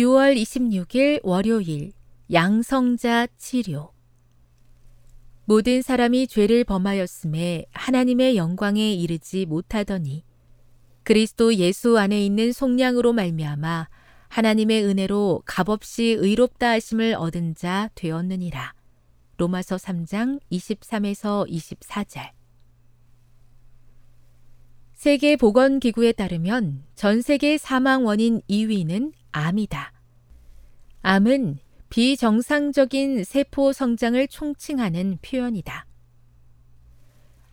6월 26일 월요일 양성자 치료 모든 사람이 죄를 범하였음에 하나님의 영광에 이르지 못하더니 그리스도 예수 안에 있는 속량으로 말미암아 하나님의 은혜로 값없이 의롭다 하심을 얻은 자 되었느니라. 로마서 3장 23에서 24절 세계 보건 기구에 따르면 전 세계 사망 원인 2위는 암이다. 암은 비정상적인 세포 성장을 총칭하는 표현이다.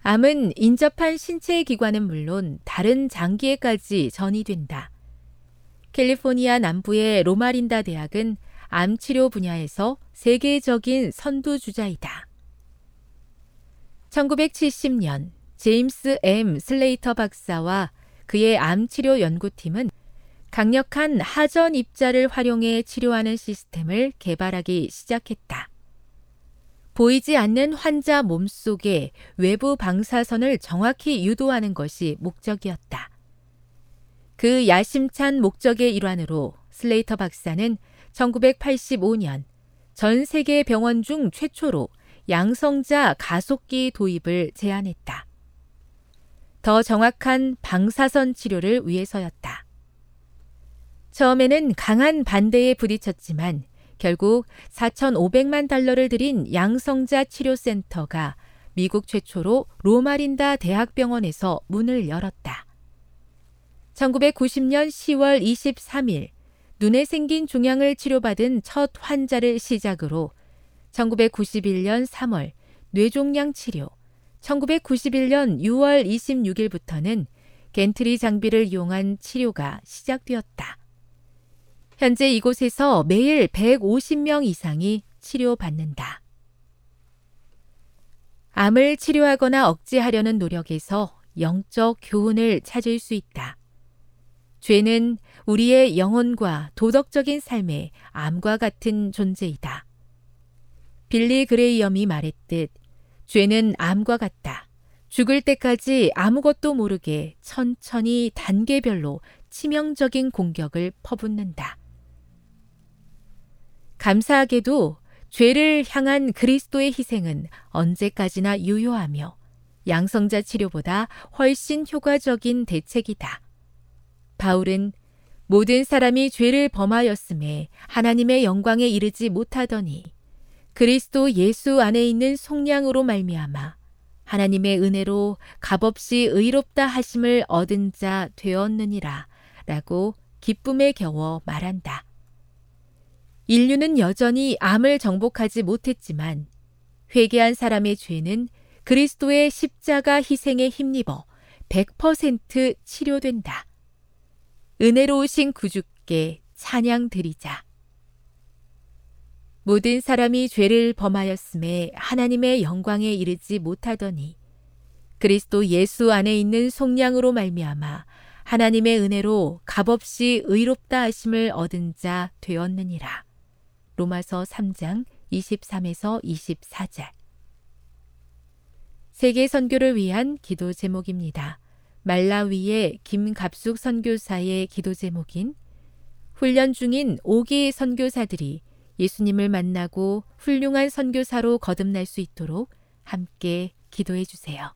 암은 인접한 신체 기관은 물론 다른 장기에까지 전이된다. 캘리포니아 남부의 로마린다 대학은 암 치료 분야에서 세계적인 선두주자이다. 1970년 제임스 M. 슬레이터 박사와 그의 암 치료 연구팀은 강력한 하전 입자를 활용해 치료하는 시스템을 개발하기 시작했다. 보이지 않는 환자 몸 속에 외부 방사선을 정확히 유도하는 것이 목적이었다. 그 야심찬 목적의 일환으로 슬레이터 박사는 1985년 전 세계 병원 중 최초로 양성자 가속기 도입을 제안했다. 더 정확한 방사선 치료를 위해서였다. 처음에는 강한 반대에 부딪혔지만 결국 4,500만 달러를 들인 양성자 치료센터가 미국 최초로 로마린다 대학병원에서 문을 열었다. 1990년 10월 23일 눈에 생긴 종양을 치료받은 첫 환자를 시작으로 1991년 3월 뇌종양 치료, 1991년 6월 26일부터는 겐트리 장비를 이용한 치료가 시작되었다. 현재 이곳에서 매일 150명 이상이 치료받는다. 암을 치료하거나 억제하려는 노력에서 영적 교훈을 찾을 수 있다. 죄는 우리의 영혼과 도덕적인 삶에 암과 같은 존재이다. 빌리 그레이엄이 말했듯 죄는 암과 같다. 죽을 때까지 아무것도 모르게 천천히 단계별로 치명적인 공격을 퍼붓는다. 감사하게도 죄를 향한 그리스도의 희생은 언제까지나 유효하며 양성자 치료보다 훨씬 효과적인 대책이다. 바울은 모든 사람이 죄를 범하였음에 하나님의 영광에 이르지 못하더니 그리스도 예수 안에 있는 속량으로 말미암아 하나님의 은혜로 값없이 의롭다 하심을 얻은 자 되었느니라 라고 기쁨에 겨워 말한다. 인류는 여전히 암을 정복하지 못했지만 회개한 사람의 죄는 그리스도의 십자가 희생에 힘입어 100% 치료된다. 은혜로우신 구주께 찬양 드리자. 모든 사람이 죄를 범하였음에 하나님의 영광에 이르지 못하더니 그리스도 예수 안에 있는 속량으로 말미암아 하나님의 은혜로 값없이 의롭다 하심을 얻은 자 되었느니라. 로마서 3장 23에서 24절. 세계 선교를 위한 기도 제목입니다. 말라위의 김갑숙 선교사의 기도 제목인 훈련 중인 5기 선교사들이 예수님을 만나고 훌륭한 선교사로 거듭날 수 있도록 함께 기도해 주세요.